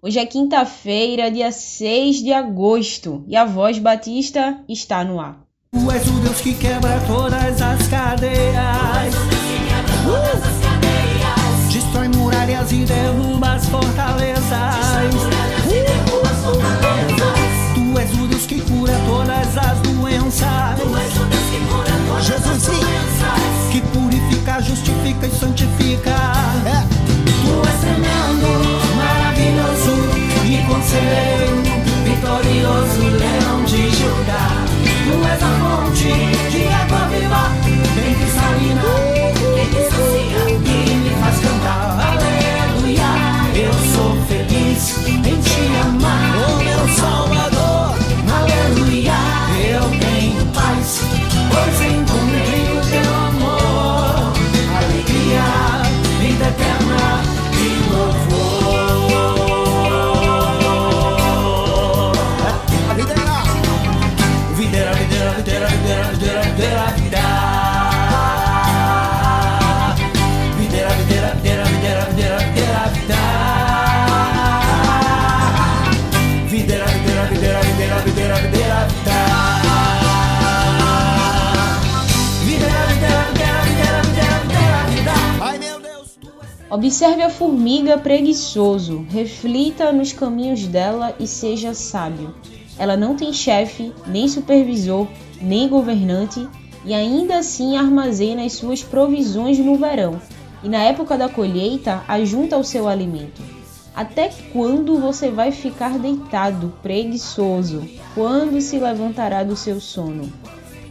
Hoje é quinta-feira, dia 6 de agosto, e a voz batista está no ar. Tu és o Deus que quebra todas as cadeias. Uh! Destrói muralhas e derruba as fortalezas. Tu és o Deus que cura todas as doenças. Jesus, sim. Que purifica, justifica e santifica. Observe a formiga preguiçoso, reflita nos caminhos dela e seja sábio. Ela não tem chefe, nem supervisor, nem governante, e ainda assim armazena as suas provisões no verão, e na época da colheita ajunta o seu alimento. Até quando você vai ficar deitado, preguiçoso? Quando se levantará do seu sono?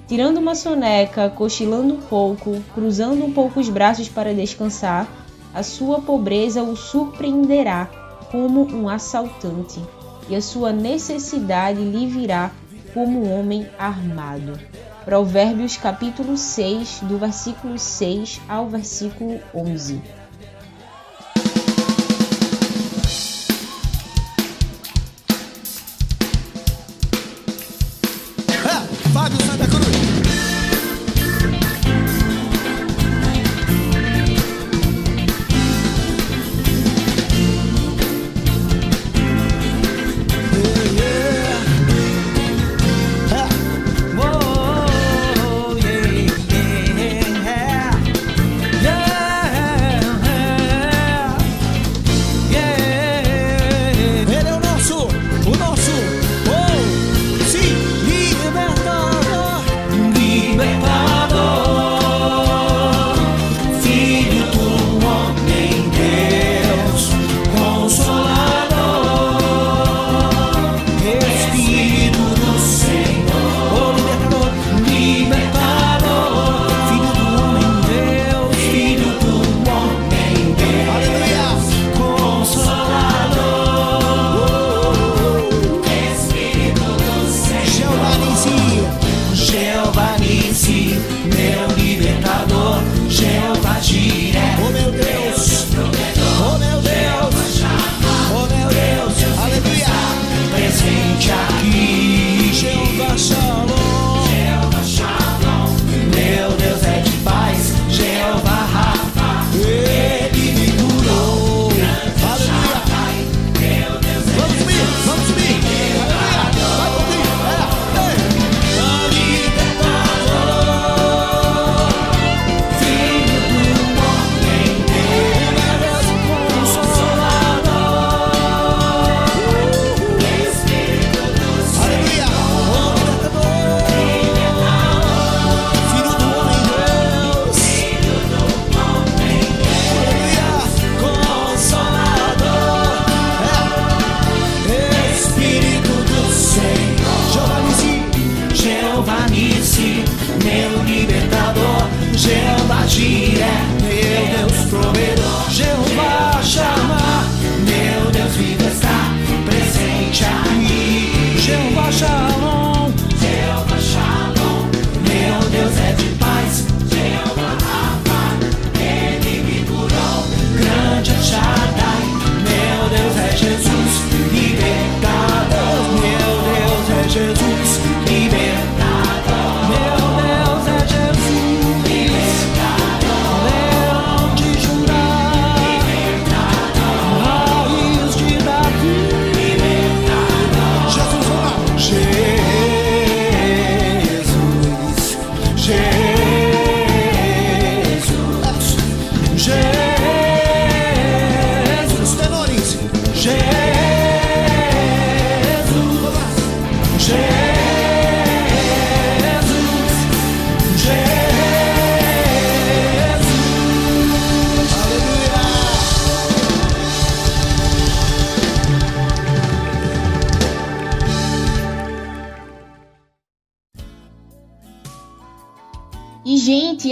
Tirando uma soneca, cochilando um pouco, cruzando um pouco os braços para descansar, a sua pobreza o surpreenderá como um assaltante, e a sua necessidade lhe virá como um homem armado. Provérbios capítulo 6, do versículo 6 ao versículo 11.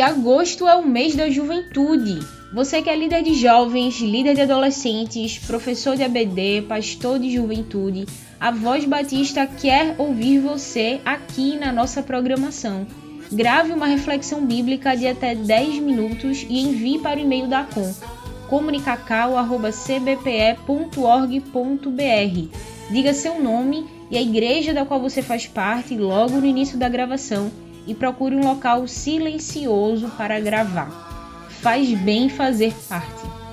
Agosto é o mês da juventude. Você que é líder de jovens, líder de adolescentes, professor de ABD, pastor de juventude, a Voz Batista quer ouvir você aqui na nossa programação. Grave uma reflexão bíblica de até 10 minutos e envie para o e-mail da Com comunicacau.cbpe.org.br. Diga seu nome e a igreja da qual você faz parte logo no início da gravação e procure um local silencioso para gravar. Faz bem fazer parte.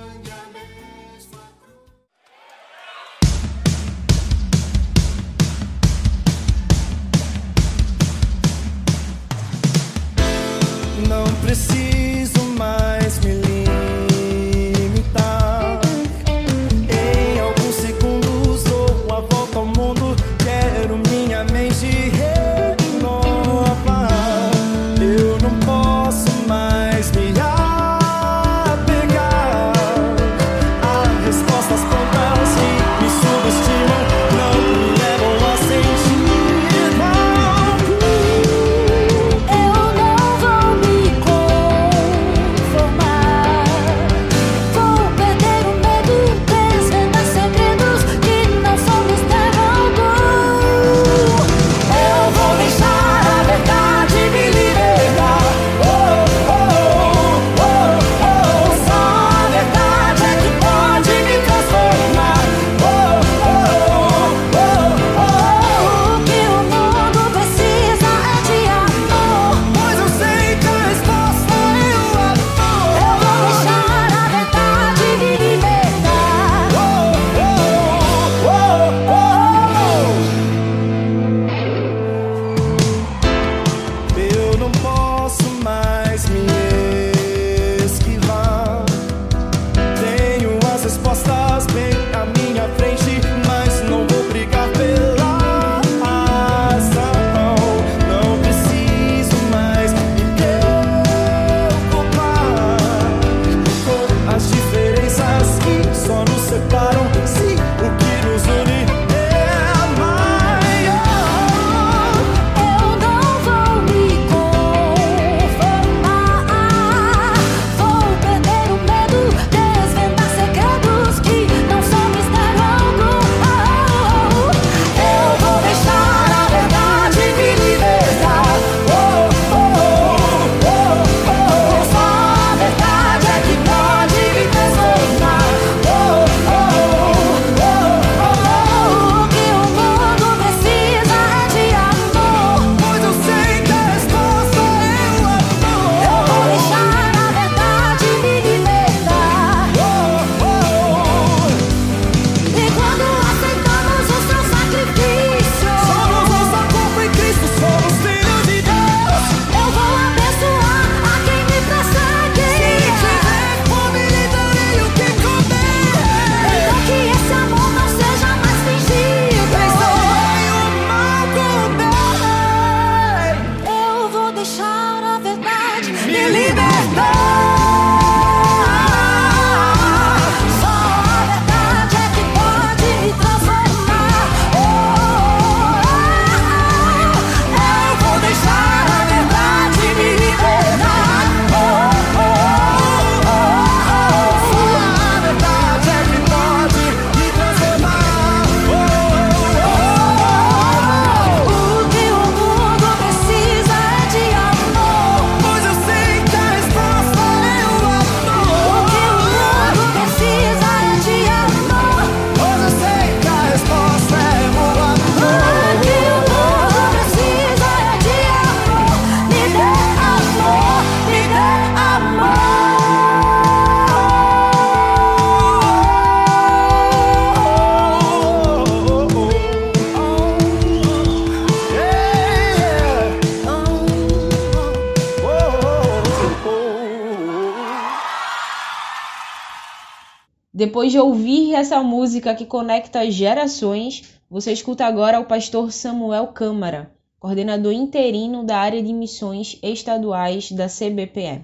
Depois de ouvir essa música que conecta gerações, você escuta agora o pastor Samuel Câmara, coordenador interino da área de missões estaduais da CBPE.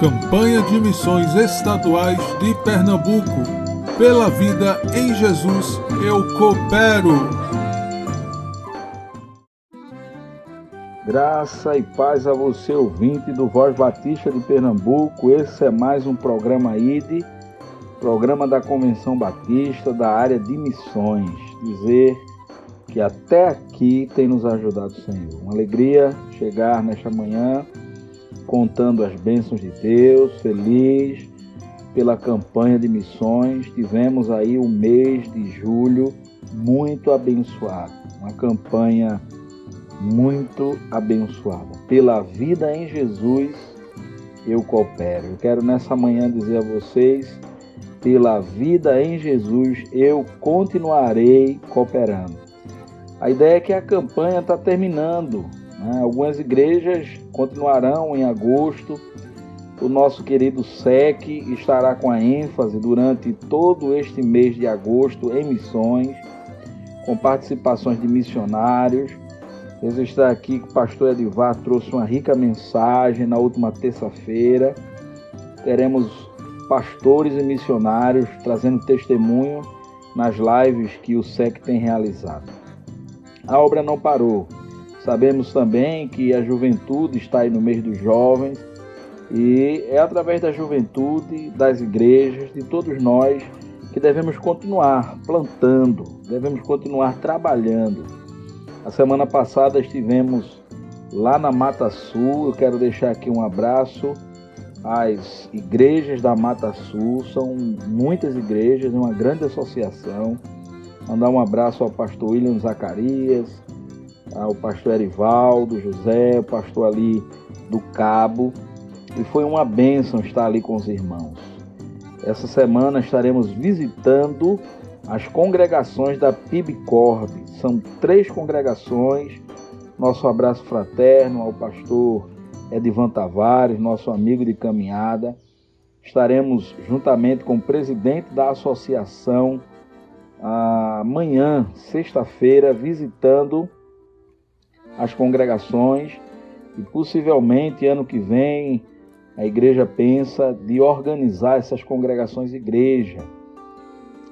Campanha de Missões Estaduais de Pernambuco. Pela vida em Jesus, eu coopero. Graça e paz a você, ouvinte do Voz Batista de Pernambuco. Esse é mais um programa ID, programa da Convenção Batista da área de missões. Dizer que até aqui tem nos ajudado o Senhor. Uma alegria chegar nesta manhã contando as bênçãos de Deus, feliz pela campanha de missões. Tivemos aí o mês de julho muito abençoado, uma campanha muito abençoada. Pela vida em Jesus, eu coopero. Eu quero nessa manhã dizer a vocês: pela vida em Jesus, eu continuarei cooperando. A ideia é que a campanha está terminando. Né? Algumas igrejas continuarão em agosto. O nosso querido SEC estará com a ênfase durante todo este mês de agosto em missões, com participações de missionários registrar aqui que o pastor Edivar trouxe uma rica mensagem na última terça-feira. Teremos pastores e missionários trazendo testemunho nas lives que o SEC tem realizado. A obra não parou. Sabemos também que a juventude está aí no mês dos jovens e é através da juventude, das igrejas, de todos nós que devemos continuar plantando, devemos continuar trabalhando a semana passada estivemos lá na Mata Sul. Eu quero deixar aqui um abraço às igrejas da Mata Sul. São muitas igrejas, uma grande associação. Mandar um abraço ao pastor William Zacarias, ao pastor Erivaldo José, o pastor ali do Cabo. E foi uma bênção estar ali com os irmãos. Essa semana estaremos visitando as congregações da PIBCORB. São três congregações. Nosso abraço fraterno ao pastor Edivan Tavares, nosso amigo de caminhada. Estaremos juntamente com o presidente da associação amanhã, sexta-feira, visitando as congregações e possivelmente ano que vem a igreja pensa de organizar essas congregações igreja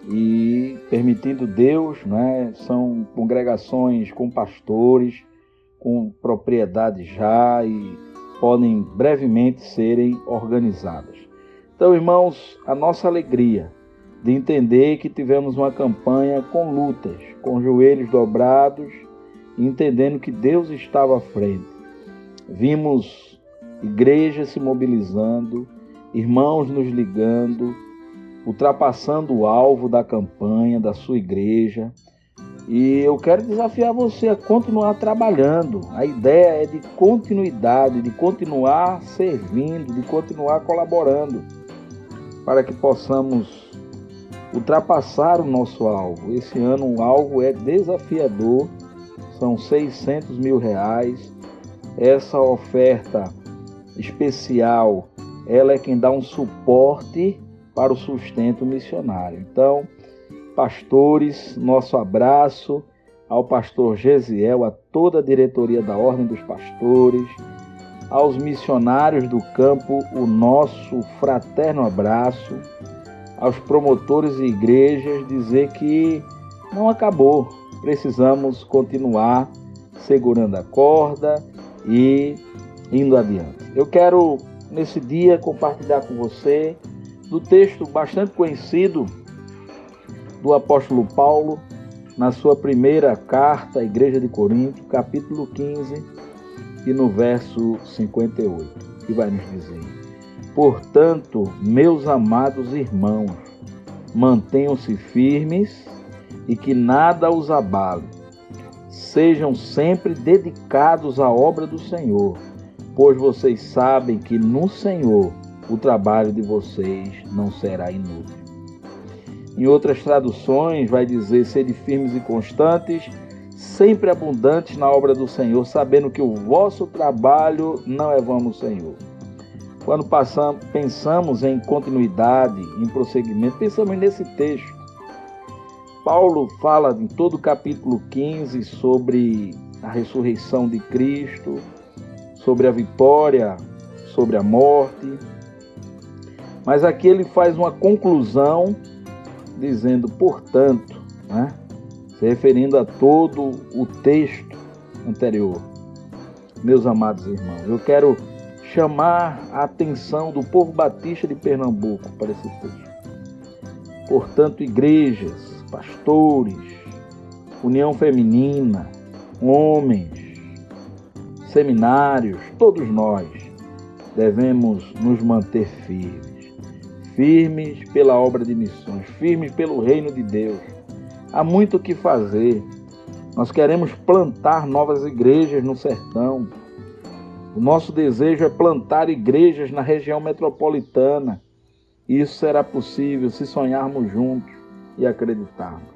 e permitindo Deus, né, são congregações com pastores, com propriedade já e podem brevemente serem organizadas. Então, irmãos, a nossa alegria de entender que tivemos uma campanha com lutas, com joelhos dobrados, entendendo que Deus estava à frente. Vimos igrejas se mobilizando, irmãos nos ligando, ultrapassando o alvo da campanha da sua igreja. E eu quero desafiar você a continuar trabalhando. A ideia é de continuidade, de continuar servindo, de continuar colaborando, para que possamos ultrapassar o nosso alvo. Esse ano o alvo é desafiador, são 600 mil reais. Essa oferta especial, ela é quem dá um suporte para o sustento missionário. Então, pastores, nosso abraço ao pastor Gesiel, a toda a diretoria da Ordem dos Pastores, aos missionários do campo, o nosso fraterno abraço, aos promotores e igrejas, dizer que não acabou, precisamos continuar segurando a corda e indo adiante. Eu quero nesse dia compartilhar com você do texto bastante conhecido do apóstolo Paulo na sua primeira carta à Igreja de Corinto, capítulo 15, e no verso 58, que vai nos dizer: Portanto, meus amados irmãos, mantenham-se firmes e que nada os abale. Sejam sempre dedicados à obra do Senhor, pois vocês sabem que no Senhor o trabalho de vocês não será inútil. Em outras traduções, vai dizer: sede firmes e constantes, sempre abundantes na obra do Senhor, sabendo que o vosso trabalho não é vão no Senhor. Quando passamos, pensamos em continuidade, em prosseguimento, pensamos nesse texto. Paulo fala em todo o capítulo 15 sobre a ressurreição de Cristo, sobre a vitória sobre a morte, mas aqui ele faz uma conclusão dizendo, portanto, né, se referindo a todo o texto anterior. meus amados irmãos. Eu quero chamar a atenção do povo batista de Pernambuco para esse texto. Portanto, igrejas, pastores, união feminina, homens, seminários, todos nós devemos nos manter firmes. Firmes pela obra de missões, firmes pelo reino de Deus. Há muito o que fazer. Nós queremos plantar novas igrejas no sertão. O nosso desejo é plantar igrejas na região metropolitana. Isso será possível se sonharmos juntos e acreditarmos.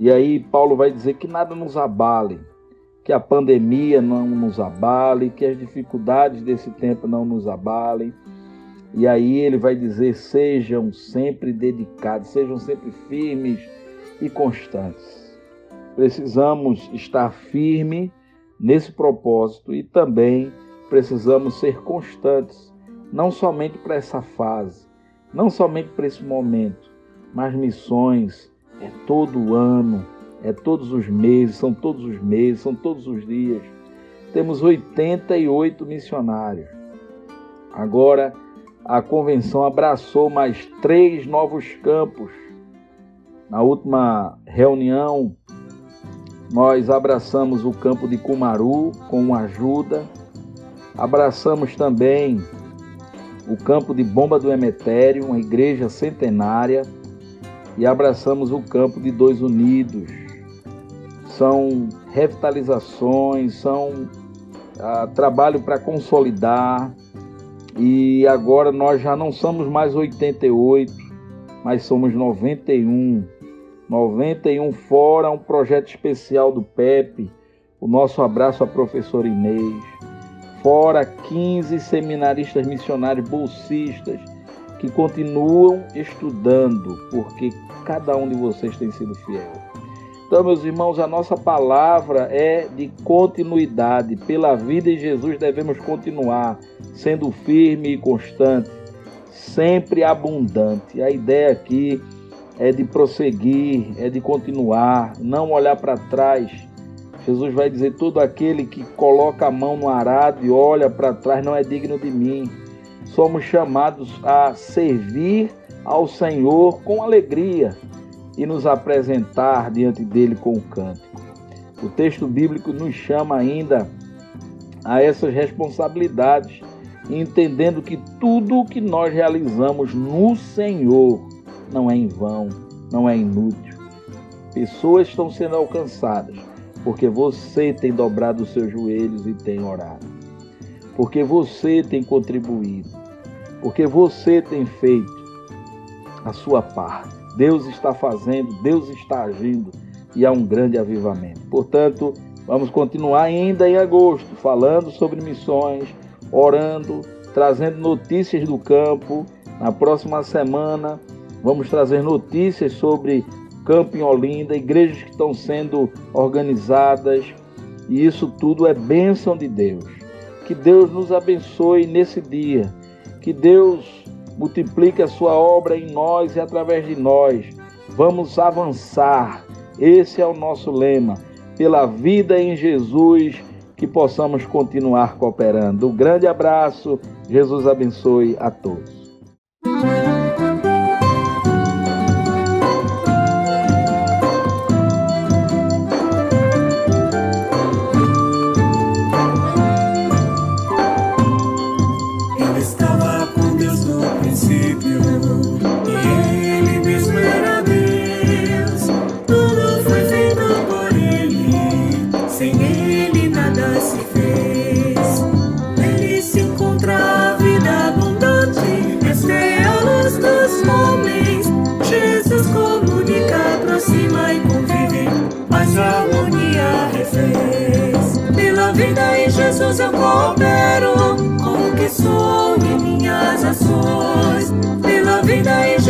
E aí Paulo vai dizer que nada nos abale, que a pandemia não nos abale, que as dificuldades desse tempo não nos abalem. E aí ele vai dizer: sejam sempre dedicados, sejam sempre firmes e constantes. Precisamos estar firme nesse propósito e também precisamos ser constantes, não somente para essa fase, não somente para esse momento, mas missões, é todo ano, é todos os meses, são todos os meses, são todos os dias. Temos 88 missionários. Agora, a convenção abraçou mais três novos campos. Na última reunião, nós abraçamos o campo de Cumaru com ajuda. Abraçamos também o campo de Bomba do Emetério, uma igreja centenária e abraçamos o campo de Dois Unidos. São revitalizações, são ah, trabalho para consolidar. E agora nós já não somos mais 88, mas somos 91. 91 fora um projeto especial do PEP. O nosso abraço à professora Inês. Fora 15 seminaristas missionários bolsistas que continuam estudando, porque cada um de vocês tem sido fiel. Então, meus irmãos, a nossa palavra é de continuidade. Pela vida em Jesus devemos continuar sendo firme e constante, sempre abundante. A ideia aqui é de prosseguir, é de continuar, não olhar para trás. Jesus vai dizer: todo aquele que coloca a mão no arado e olha para trás não é digno de mim. Somos chamados a servir ao Senhor com alegria e nos apresentar diante dele com o cântico. O texto bíblico nos chama ainda a essas responsabilidades, entendendo que tudo o que nós realizamos no Senhor não é em vão, não é inútil. Pessoas estão sendo alcançadas porque você tem dobrado os seus joelhos e tem orado, porque você tem contribuído, porque você tem feito a sua parte. Deus está fazendo, Deus está agindo e há um grande avivamento. Portanto, vamos continuar ainda em agosto falando sobre missões, orando, trazendo notícias do campo. Na próxima semana, vamos trazer notícias sobre campo em Olinda, igrejas que estão sendo organizadas, e isso tudo é bênção de Deus. Que Deus nos abençoe nesse dia. Que Deus multiplique a sua obra em nós e através de nós. Vamos avançar. Esse é o nosso lema. Pela vida em Jesus, que possamos continuar cooperando. Um grande abraço. Jesus abençoe a todos.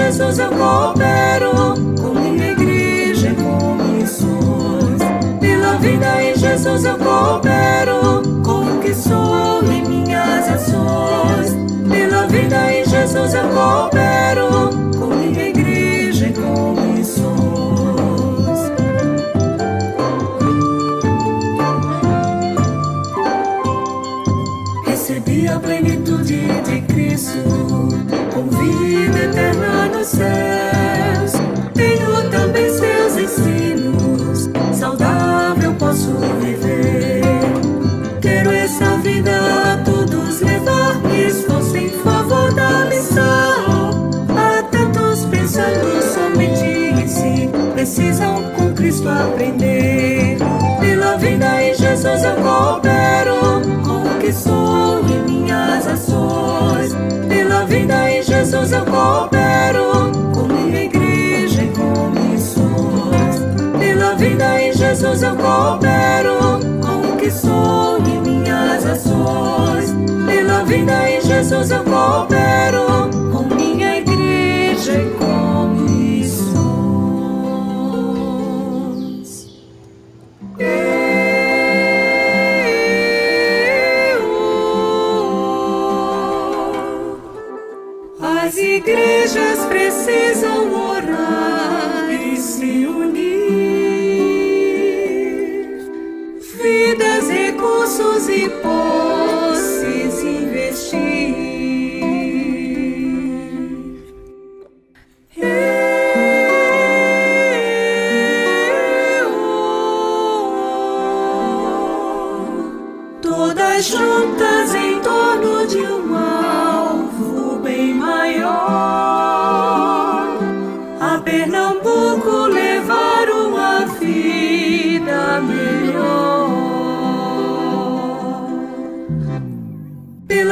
Jesus eu coopero com minha igreja e com missões. Pela vida em Jesus eu coopero com o que sou e minhas ações. Pela vida em Jesus eu coopero vida em Jesus eu coopero com minha igreja e com missões. Pela vida em Jesus eu coopero com o que sou e minhas ações. Pela vida em Jesus eu coopero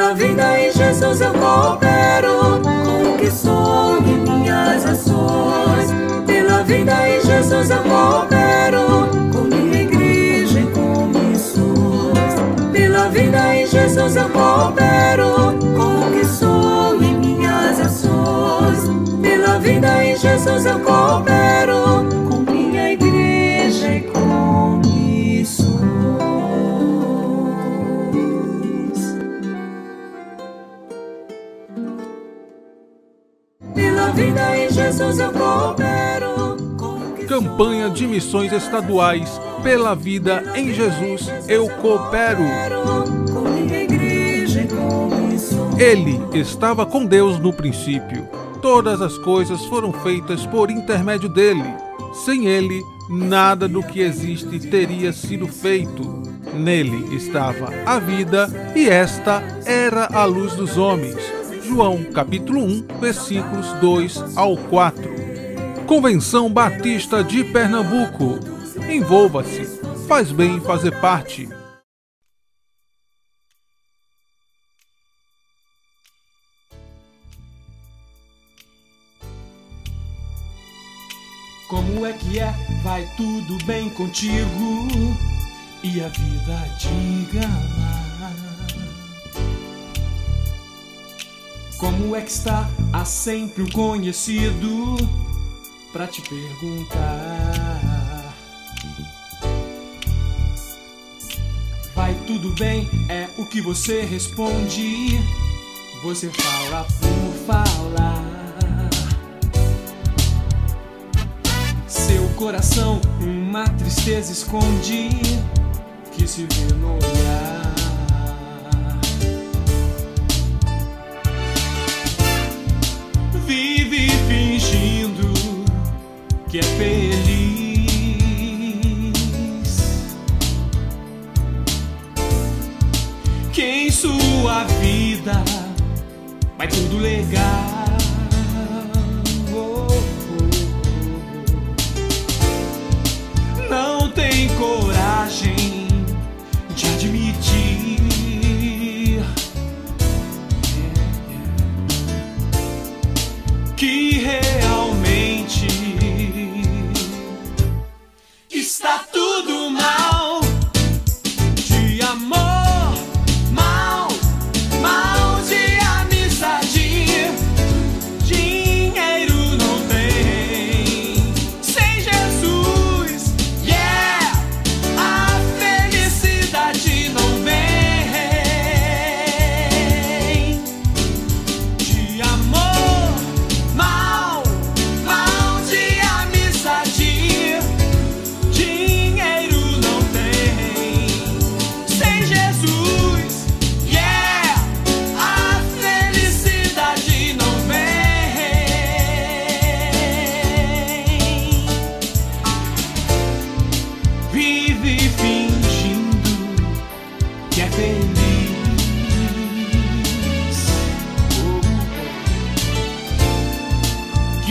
Pela vida em Jesus eu coopero com o que sou e minhas ações. Pela vida em Jesus eu coopero com minha igreja e com missões. Pela vida em Jesus eu coopero com o que sou e minhas ações. Pela vida em Jesus eu coopero Jesus eu coopero Campanha de missões estaduais pela vida em Jesus, eu coopero. Ele estava com Deus no princípio. Todas as coisas foram feitas por intermédio dele. Sem ele, nada do que existe teria sido feito. Nele estava a vida, e esta era a luz dos homens. João capítulo 1, versículos 2 ao 4. Convenção Batista de Pernambuco. Envolva-se. Faz bem fazer parte. Como é que é? Vai tudo bem contigo? E a vida diga lá. Como é que está? Há sempre um conhecido pra te perguntar. Vai tudo bem? É o que você responde. Você fala por falar. Seu coração uma tristeza esconde que se vê no olhar. Que é feliz. Que em sua vida vai tudo legal.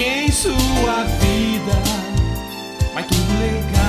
Em sua vida vai tudo legal.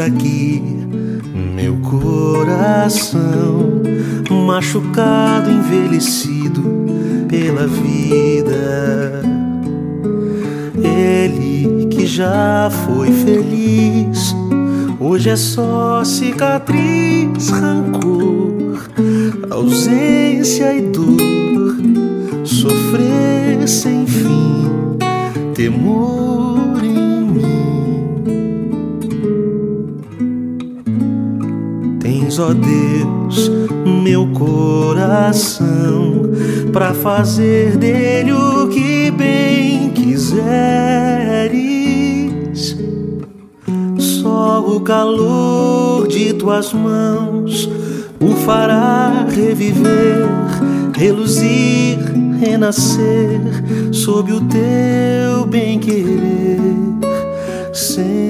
Aqui meu coração machucado, envelhecido pela vida. Ele que já foi feliz, hoje é só cicatriz, rancor, ausência e dor, sofrer sem fim, temor ó Deus, meu coração para fazer dele o que bem quiseres. Só o calor de tuas mãos o fará reviver, reluzir, renascer sob o teu bem-querer. Convenção